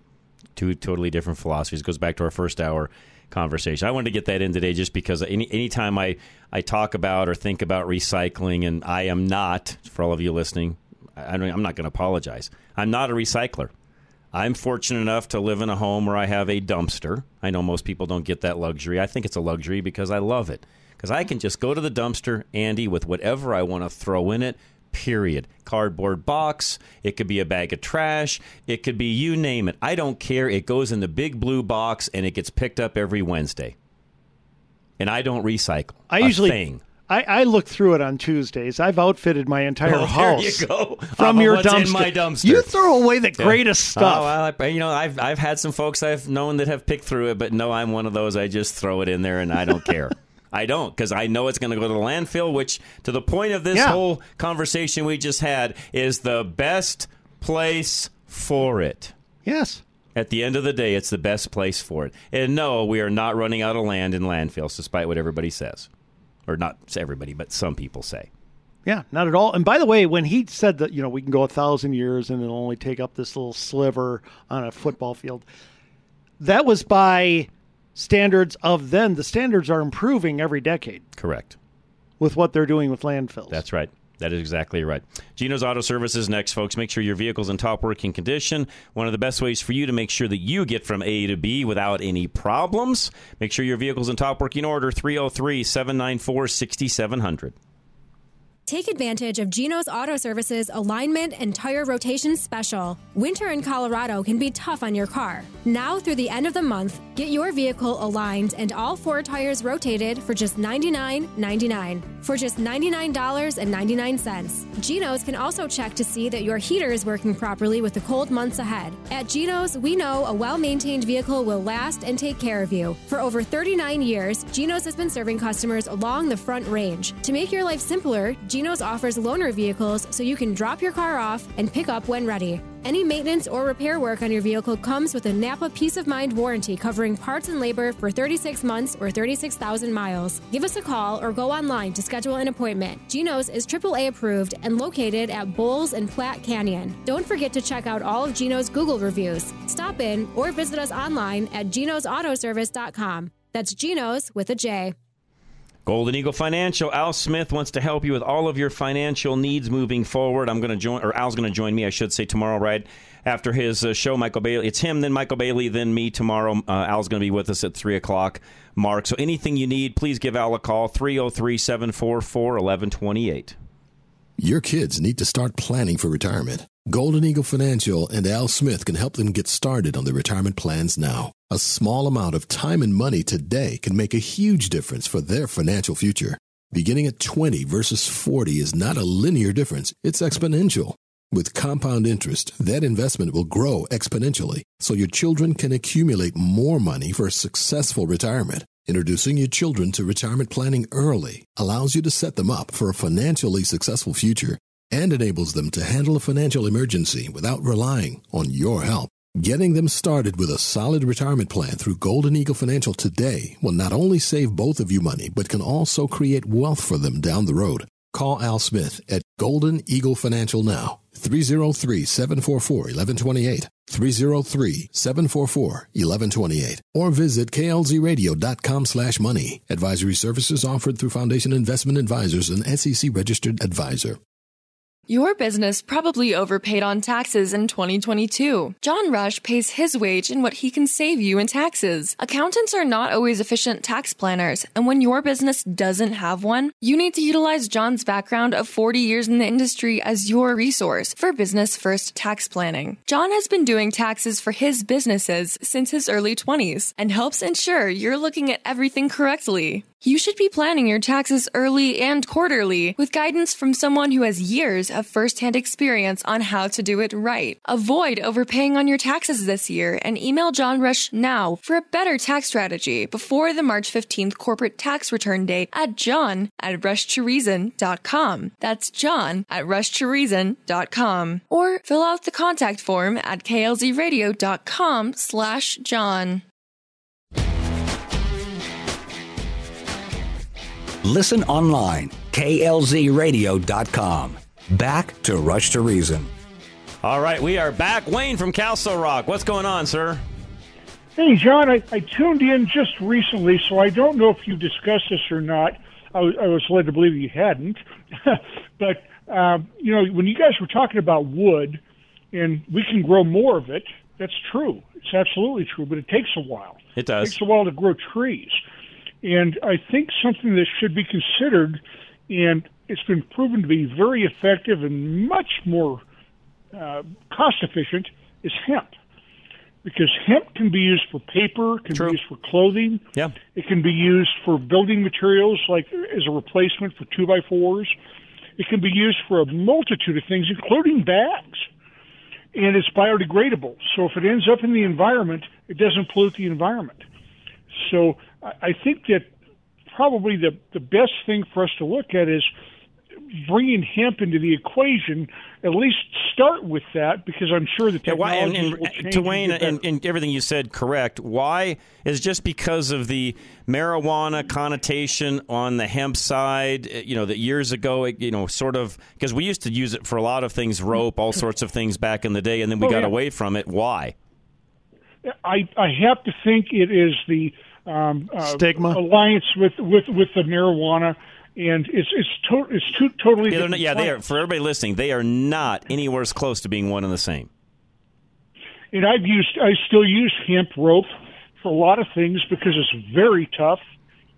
Two totally different philosophies. Goes back to our first hour. Conversation. I wanted to get that in today just because any anytime I I talk about or think about recycling, and I am not for all of you listening, I don't, I'm not going to apologize. I'm not a recycler. I'm fortunate enough to live in a home where I have a dumpster. I know most people don't get that luxury. I think it's a luxury because I love it. Because I can just go to the dumpster, Andy, with whatever I want to throw in it, period. Cardboard box, it could be a bag of trash, it could be you name it. I don't care. It goes in the big blue box and it gets picked up every Wednesday. And I don't recycle.
I usually
thing.
I, I look through it on Tuesdays. I've outfitted my entire
Oh, there
house.
you go.
From your dumpster.
dumpster.
You throw away the
Yeah.
greatest
Oh,
stuff.
well, you know, I've I've had some folks I've known that have picked through it, but no, I'm one of those. I just throw it in there and I don't care. I don't because I know it's going to go to the landfill. Which, to the point of this
Yeah.
whole conversation we just had, is the best place for it.
Yes.
At the end of the day, it's the best place for it. And no, we are not running out of land in landfills, despite what everybody says, or not everybody, but some people say.
Yeah, not at all. And by the way, when he said that, you know, we can go a thousand years and it'll only take up this little sliver on a football field, that was by standards of then. The standards are improving every decade
Correct.
with what they're doing with landfills.
That's right. That is exactly right. Geno's Auto Service is next, folks. Make sure your vehicle's in top working condition. One of the best ways for you to make sure that you get from A to B without any problems. Make sure your vehicle's in top working order. 303 794 6700.
Take advantage of Geno's Auto Services alignment and tire rotation special. Winter in Colorado can be tough on your car. Now through the end of the month, get your vehicle aligned and all four tires rotated for just $99.99. For just $99.99. Geno's can also check to see that your heater is working properly with the cold months ahead. At Geno's, we know a well-maintained vehicle will last and take care of you. For over 39 years, Geno's has been serving customers along the front range. To make your life simpler, offers loaner vehicles so you can drop your car off and pick up when ready. Any maintenance or repair work on your vehicle comes with a Napa Peace of Mind warranty covering parts and labor for 36 months or 36,000 miles. Give us a call or go online to schedule an appointment. Geno's is AAA approved and located at Bowles and Platte Canyon. Don't forget to check out all of Geno's Google reviews. Stop in or visit us online at genosautoservice.com. That's Geno's with a J.
Golden Eagle Financial. Al Smith wants to help you with all of your financial needs moving forward. I'm going to join, or Al's going to join me, I should say, tomorrow, right after his uh, show. Michael Bailey. It's him, then Michael Bailey, then me tomorrow. Uh, Al's going to be with us at 3 o'clock, Mark. So anything you need, please give Al a call, 303 744 1128.
Your kids need to start planning for retirement. Golden Eagle Financial and Al Smith can help them get started on their retirement plans now. A small amount of time and money today can make a huge difference for their financial future. Beginning at 20 versus 40 is not a linear difference, it's exponential. With compound interest, that investment will grow exponentially, so your children can accumulate more money for a successful retirement. Introducing your children to retirement planning early allows you to set them up for a financially successful future and enables them to handle a financial emergency without relying on your help. Getting them started with a solid retirement plan through Golden Eagle Financial today will not only save both of you money, but can also create wealth for them down the road. Call Al Smith at Golden Eagle Financial now. 303 744 1128. 303 744 1128. Or visit klzradio.com slash money. Advisory services offered through Foundation Investment Advisors, an SEC registered advisor.
Your business probably overpaid on taxes in 2022. John Rush pays his wage in what he can save you in taxes. Accountants are not always efficient tax planners, and when your business doesn't have one, you need to utilize John's background of 40 years in the industry as your resource for business first tax planning. John has been doing taxes for his businesses since his early 20s and helps ensure you're looking at everything correctly. You should be planning your taxes early and quarterly with guidance from someone who has years of firsthand experience on how to do it right. Avoid overpaying on your taxes this year and email John Rush now for a better tax strategy before the March 15th corporate tax return date at john at rushtoreason.com. That's john at rushtoreason.com. Or fill out the contact form at klzradio.com slash john.
Listen online, klzradio.com. Back to Rush to Reason.
All right, we are back. Wayne from Castle Rock. What's going on, sir?
Hey, John, I, I tuned in just recently, so I don't know if you discussed this or not. I was, I was led to believe you hadn't. but, um, you know, when you guys were talking about wood and we can grow more of it, that's true. It's absolutely true, but it takes a while.
It does.
It
does.
takes a while to grow trees. And I think something that should be considered, and it's been proven to be very effective and much more uh, cost efficient, is hemp. Because hemp can be used for paper, can be used for clothing.
Yeah.
It can be used for building materials, like as a replacement for two by fours. It can be used for a multitude of things, including bags. And it's biodegradable. So if it ends up in the environment, it doesn't pollute the environment. So I think that probably the, the best thing for us to look at is bringing hemp into the equation. At least start with that because I'm sure the
Yeah, why,
technology
and, and,
will change.
to
and
Wayne, and, and everything you said correct. Why is just because of the marijuana connotation on the hemp side? uh, You know that years ago, it, you know, sort of because we used to use it for a lot of things, rope, all sorts of things back in the day, and then we
Oh,
got
yeah.
away from it. Why?
I I have to think it is the um, uh,
Stigma?
alliance with, with, with the marijuana, and it's it's to, it's two totally
Yeah, they're
different
not- yeah, they are. For everybody listening, they are not anywhere as close to being one and the same.
And I've used I still use hemp rope for a lot of things because it's very tough.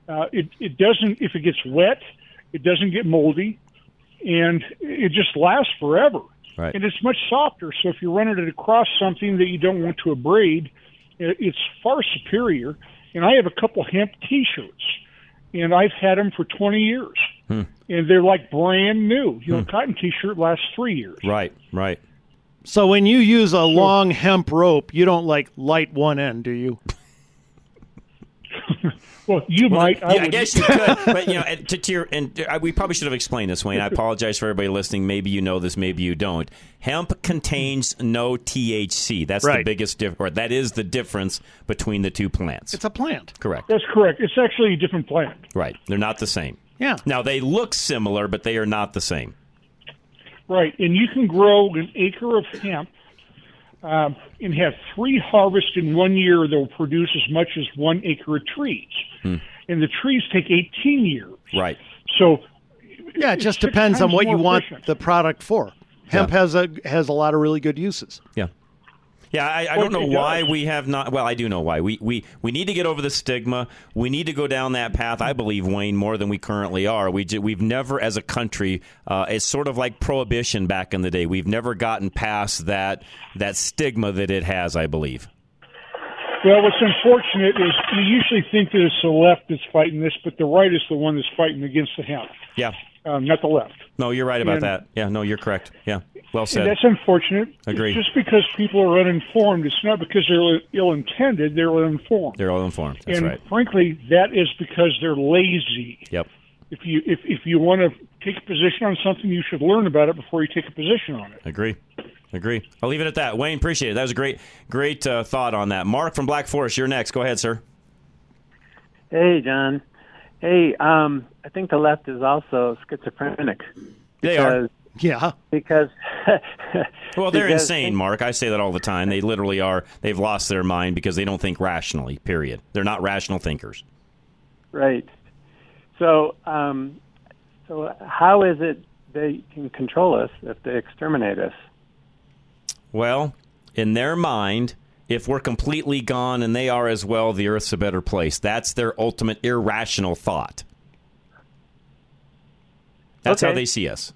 Uh, it it doesn't if it gets wet, it doesn't get moldy, and it just lasts forever.
Right.
And it's much softer. So if you're running it across something that you don't want to abrade, it, it's far superior. And I have a couple hemp T-shirts, and I've had them for 20 years,
Hmm.
and they're like brand new. You know, a cotton T-shirt lasts three years.
Right, right.
So when you use a long hemp rope, you don't like light one end, do you?
Well, you might.
yeah, I,
would-
guess you could, but you know, and to, to your, and uh, we probably should have explained this, Wayne. I apologize for everybody listening. Maybe you know this, maybe you don't. Hemp contains no THC. That's the biggest difference. Or that is the difference between the two plants.
It's a plant.
Correct.
That's correct. It's actually a different plant.
Right. They're not the same.
Yeah.
Now they look similar, but they are not the same.
Right, and you can grow an acre of hemp um, and have three harvests in one year that will produce as much as one acre of trees.
Hmm.
And the trees take 18 years.
Right.
So
Yeah, it just depends on what you
more
want
efficient.
the product for. Hemp has a has a lot of really good uses.
Yeah. Yeah, I, I don't know why
does.
we have not. Well, I do know why. We, we we need to get over the stigma. We need to go down that path. I believe Wayne more than we currently are. We we've never, as a country, uh, it's sort of like prohibition back in the day. We've never gotten past that that stigma that it has. I believe.
Well, what's unfortunate is you usually think that it's the left that's fighting this, but the right is the one that's fighting against the hemp,
Yeah.
Um, not the left.
No, you're right about
And-
that. Yeah. No, you're correct. Yeah. Well
And
said.
that's unfortunate.
Agreed.
Just because people are uninformed, it's not because they're ill-intended; they're uninformed.
They're all informed. That's
and
right.
frankly, that is because they're lazy.
Yep.
If you if if you want to take a position on something, you should learn about it before you take a position on it.
Agree. Agree. I'll leave it at that. Wayne, appreciate it. That was a great, great uh, thought on that. Mark from Black Forest, you're next. Go ahead, sir.
Hey, John. Hey, um, I think the left is also schizophrenic.
They are.
Yeah.
Because.
Well, they're
because-
insane, Mark. I say that all the time. They literally are. They've lost their mind because they don't think rationally. Period. They're not rational thinkers.
Right. So, um, so how is it they can control us if they exterminate us?
Well, in their mind, if we're completely gone and they are as well, the Earth's a better place. That's their ultimate irrational thought. That's how they see us.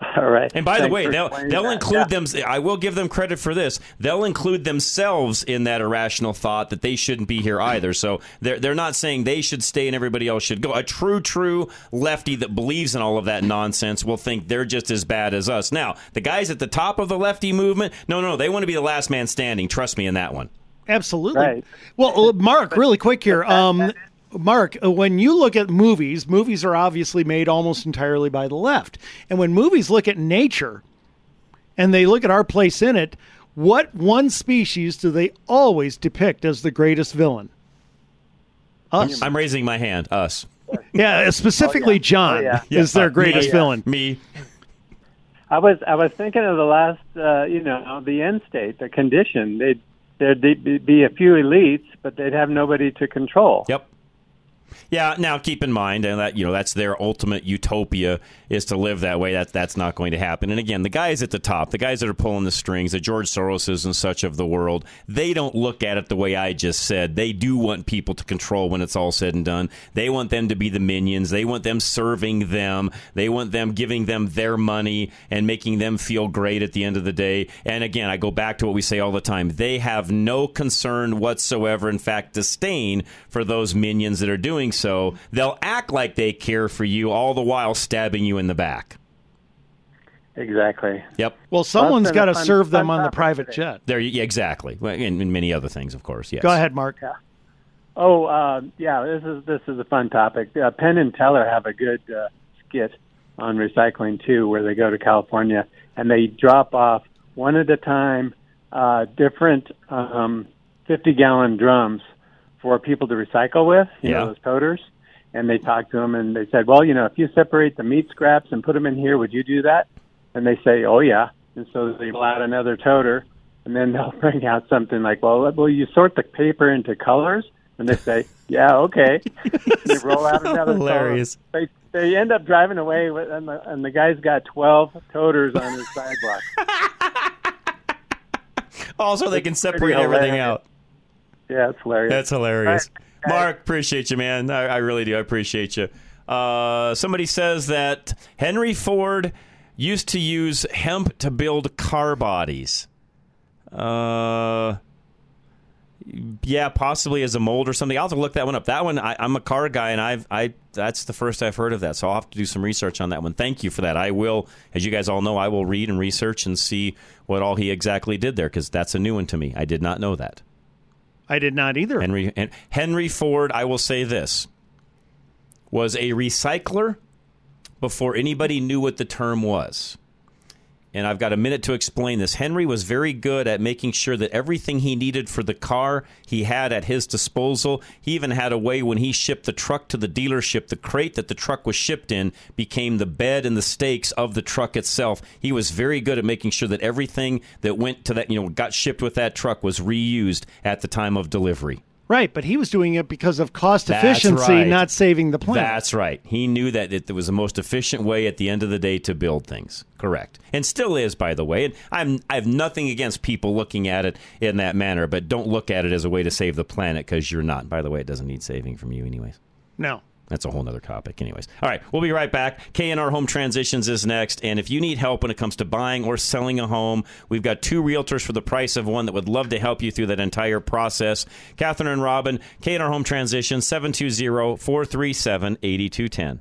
All right.
And by the way, they'll they'll
that.
include
Yeah.
them. I will give them credit for this. They'll include themselves in that irrational thought that they shouldn't be here either. So they're they're not saying they should stay and everybody else should go. A true true lefty that believes in all of that nonsense will think they're just as bad as us. Now the guys at the top of the lefty movement, no, no, they want to be the last man standing. Trust me in that one.
Absolutely.
Right.
Well, uh, Mark, really quick here. Um, Mark, uh, when you look at movies, movies are obviously made almost entirely by the left. And when movies look at nature and they look at our place in it, what one species do they always depict as the greatest villain? Us.
I'm raising my hand. Us.
Yeah, specifically John
Oh,
is
Yeah,
their
uh,
greatest
me.
villain.
Me.
I was I was thinking of the last, uh, you know, the end state, the condition. They there'd be- be a few elites, but they'd have nobody to control.
Yep. Yeah. Now, keep in mind, and that you know that's their ultimate utopia is to live that way. That that's not going to happen. And again, the guys at the top, the guys that are pulling the strings, the George Soroses and such of the world, they don't look at it the way I just said. They do want people to control when it's all said and done. They want them to be the minions. They want them serving them. They want them giving them their money and making them feel great at the end of the day. And again, I go back to what we say all the time. They have no concern whatsoever. In fact, disdain for those minions that are doing so. They'll act like they care for you, all the while stabbing you in the back.
Exactly.
Yep.
Well, someone's got to serve them on the private jet.
There, yeah, exactly. And, and many other things, of course. Yes.
Go ahead, Mark.
Oh, uh, yeah, this is this is a fun topic. Uh, Penn and Teller have a good uh, skit on recycling too, where they go to California and they drop off one at a time uh, different um, fifty-gallon drums for people to recycle with. You
Yeah.
know those toters. And they talked to them and they said, "Well, you know, if you separate the meat scraps and put them in here, would you do that?" And they say, "Oh yeah." And so they pull out another toter, and then they'll bring out something like, "Well, will you sort the paper into colors?" And they say, "Yeah, okay." they roll out another
hilarious.
Toter. They they end up driving away, with, and the and the guy's got twelve toters on his sidewalk.
Also, they can separate everything out.
Yeah, it's hilarious.
That's hilarious. Mark, appreciate you, man. I, I really do. I appreciate you. Uh, somebody says that Henry Ford used to use hemp to build car bodies. Uh, yeah, possibly as a mold or something. I'll have to look that one up. That one, I, I'm a car guy, and I've I that's the first I've heard of that. So I'll have to do some research on that one. Thank you for that. I will, as you guys all know, I will read and research and see what all he exactly did there because that's a new one to me. I did not know that.
I did not either.
Henry Henry Ford, I will say this, was a recycler before anybody knew what the term was. And I've got a minute to explain this. Henry was very good at making sure that everything he needed for the car he had at his disposal. He even had a way when he shipped the truck to the dealership, the crate that the truck was shipped in became the bed and the stakes of the truck itself. He was very good at making sure that everything that went to that, you know, got shipped with that truck was reused at the time of delivery.
Right, but he was doing it because of cost
That's
efficiency,
right.
not saving the planet.
That's right. He knew that it was the most efficient way at the end of the day to build things. Correct. And still is, by the way. And I'm I have nothing against people looking at it in that manner, but don't look at it as a way to save the planet because you're not. By the way, it doesn't need saving from you anyways.
No.
That's a whole other topic, anyways. All right, we'll be right back. K&R Home Transitions is next, and if you need help when it comes to buying or selling a home, we've got two realtors for the price of one that would love to help you through that entire process. Catherine and Robin, K&R Home Transitions, 720-437-8210.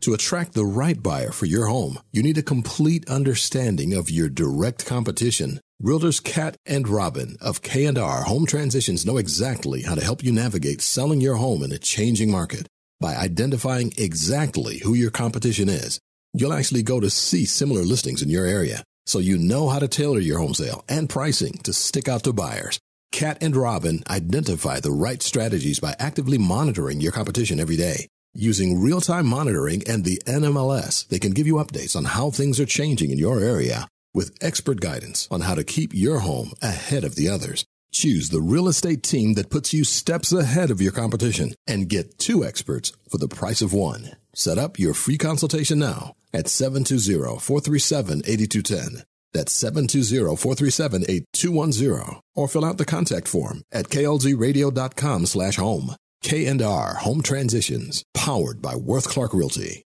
To attract the right buyer for your home, you need a complete understanding of your direct competition. Realtors Kat and Robin of K&R Home Transitions know exactly how to help you navigate selling your home in a changing market. By identifying exactly who your competition is, you'll actually go to see similar listings in your area, so you know how to tailor your home sale and pricing to stick out to buyers. Kat and Robin identify the right strategies by actively monitoring your competition every day. Using real time monitoring and the NMLS, they can give you updates on how things are changing in your area with expert guidance on how to keep your home ahead of the others. Choose the real estate team that puts you steps ahead of your competition and get two experts for the price of one. Set up your free consultation now at 720-437-8210. That's 720-437-8210 or fill out the contact form at klzradio.com slash home. K&R Home Transitions, powered by Worth Clark Realty.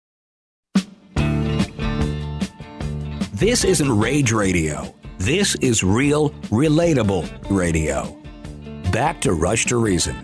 This isn't rage radio. This is real, relatable radio. Back to Rush to Reason.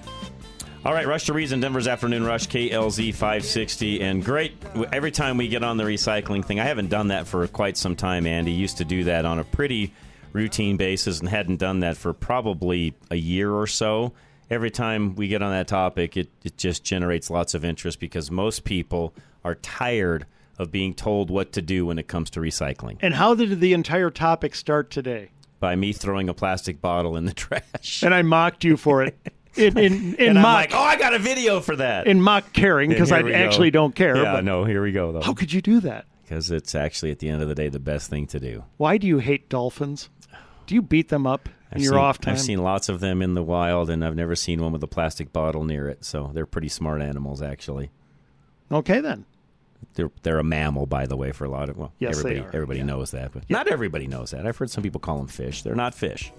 All right, Rush to Reason, Denver's Afternoon Rush, KLZ 560. And great, every time we get on the recycling thing, I haven't done that for quite some time, Andy. Used to do that on a pretty routine basis and hadn't done that for probably a year or so. Every time we get on that topic, it, it just generates lots of interest because most people are tired of being told what to do when it comes to recycling.
And how did the entire topic start today?
By me throwing a plastic bottle in the trash.
And I mocked you for it. In, in, in
and I'm
mock,
like, oh, I got a video for that.
in mock caring, because I
we go.
actually don't care.
Yeah,
but
no, here we go, though.
How could you do that?
Because it's actually, at the end of the day, the best thing to do.
Why do you hate dolphins? Do you beat them up in
I've
your
seen,
off time?
I've seen lots of them in the wild, and I've never seen one with a plastic bottle near it. So they're pretty smart animals, actually.
Okay, then.
They're they're a mammal, by the way, for a lot of well,
Yes, they
everybody
are,
everybody knows that, but not everybody knows that. I've heard some people call them fish. They're not fish.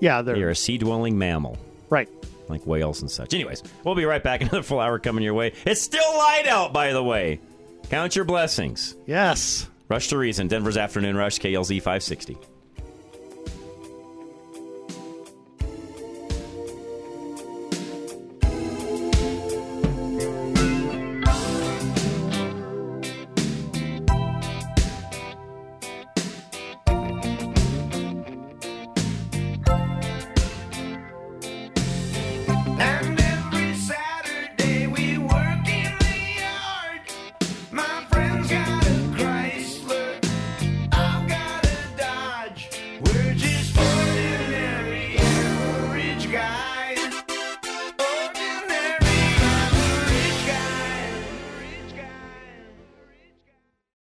Yeah, they're
They're a sea dwelling mammal.
Right.
Like whales and such. Anyways, we'll be right back. Another full hour coming your way. It's still light out, by the way. Count your blessings.
Yes.
Rush to Reason, Denver's Afternoon Rush, KLZ 560.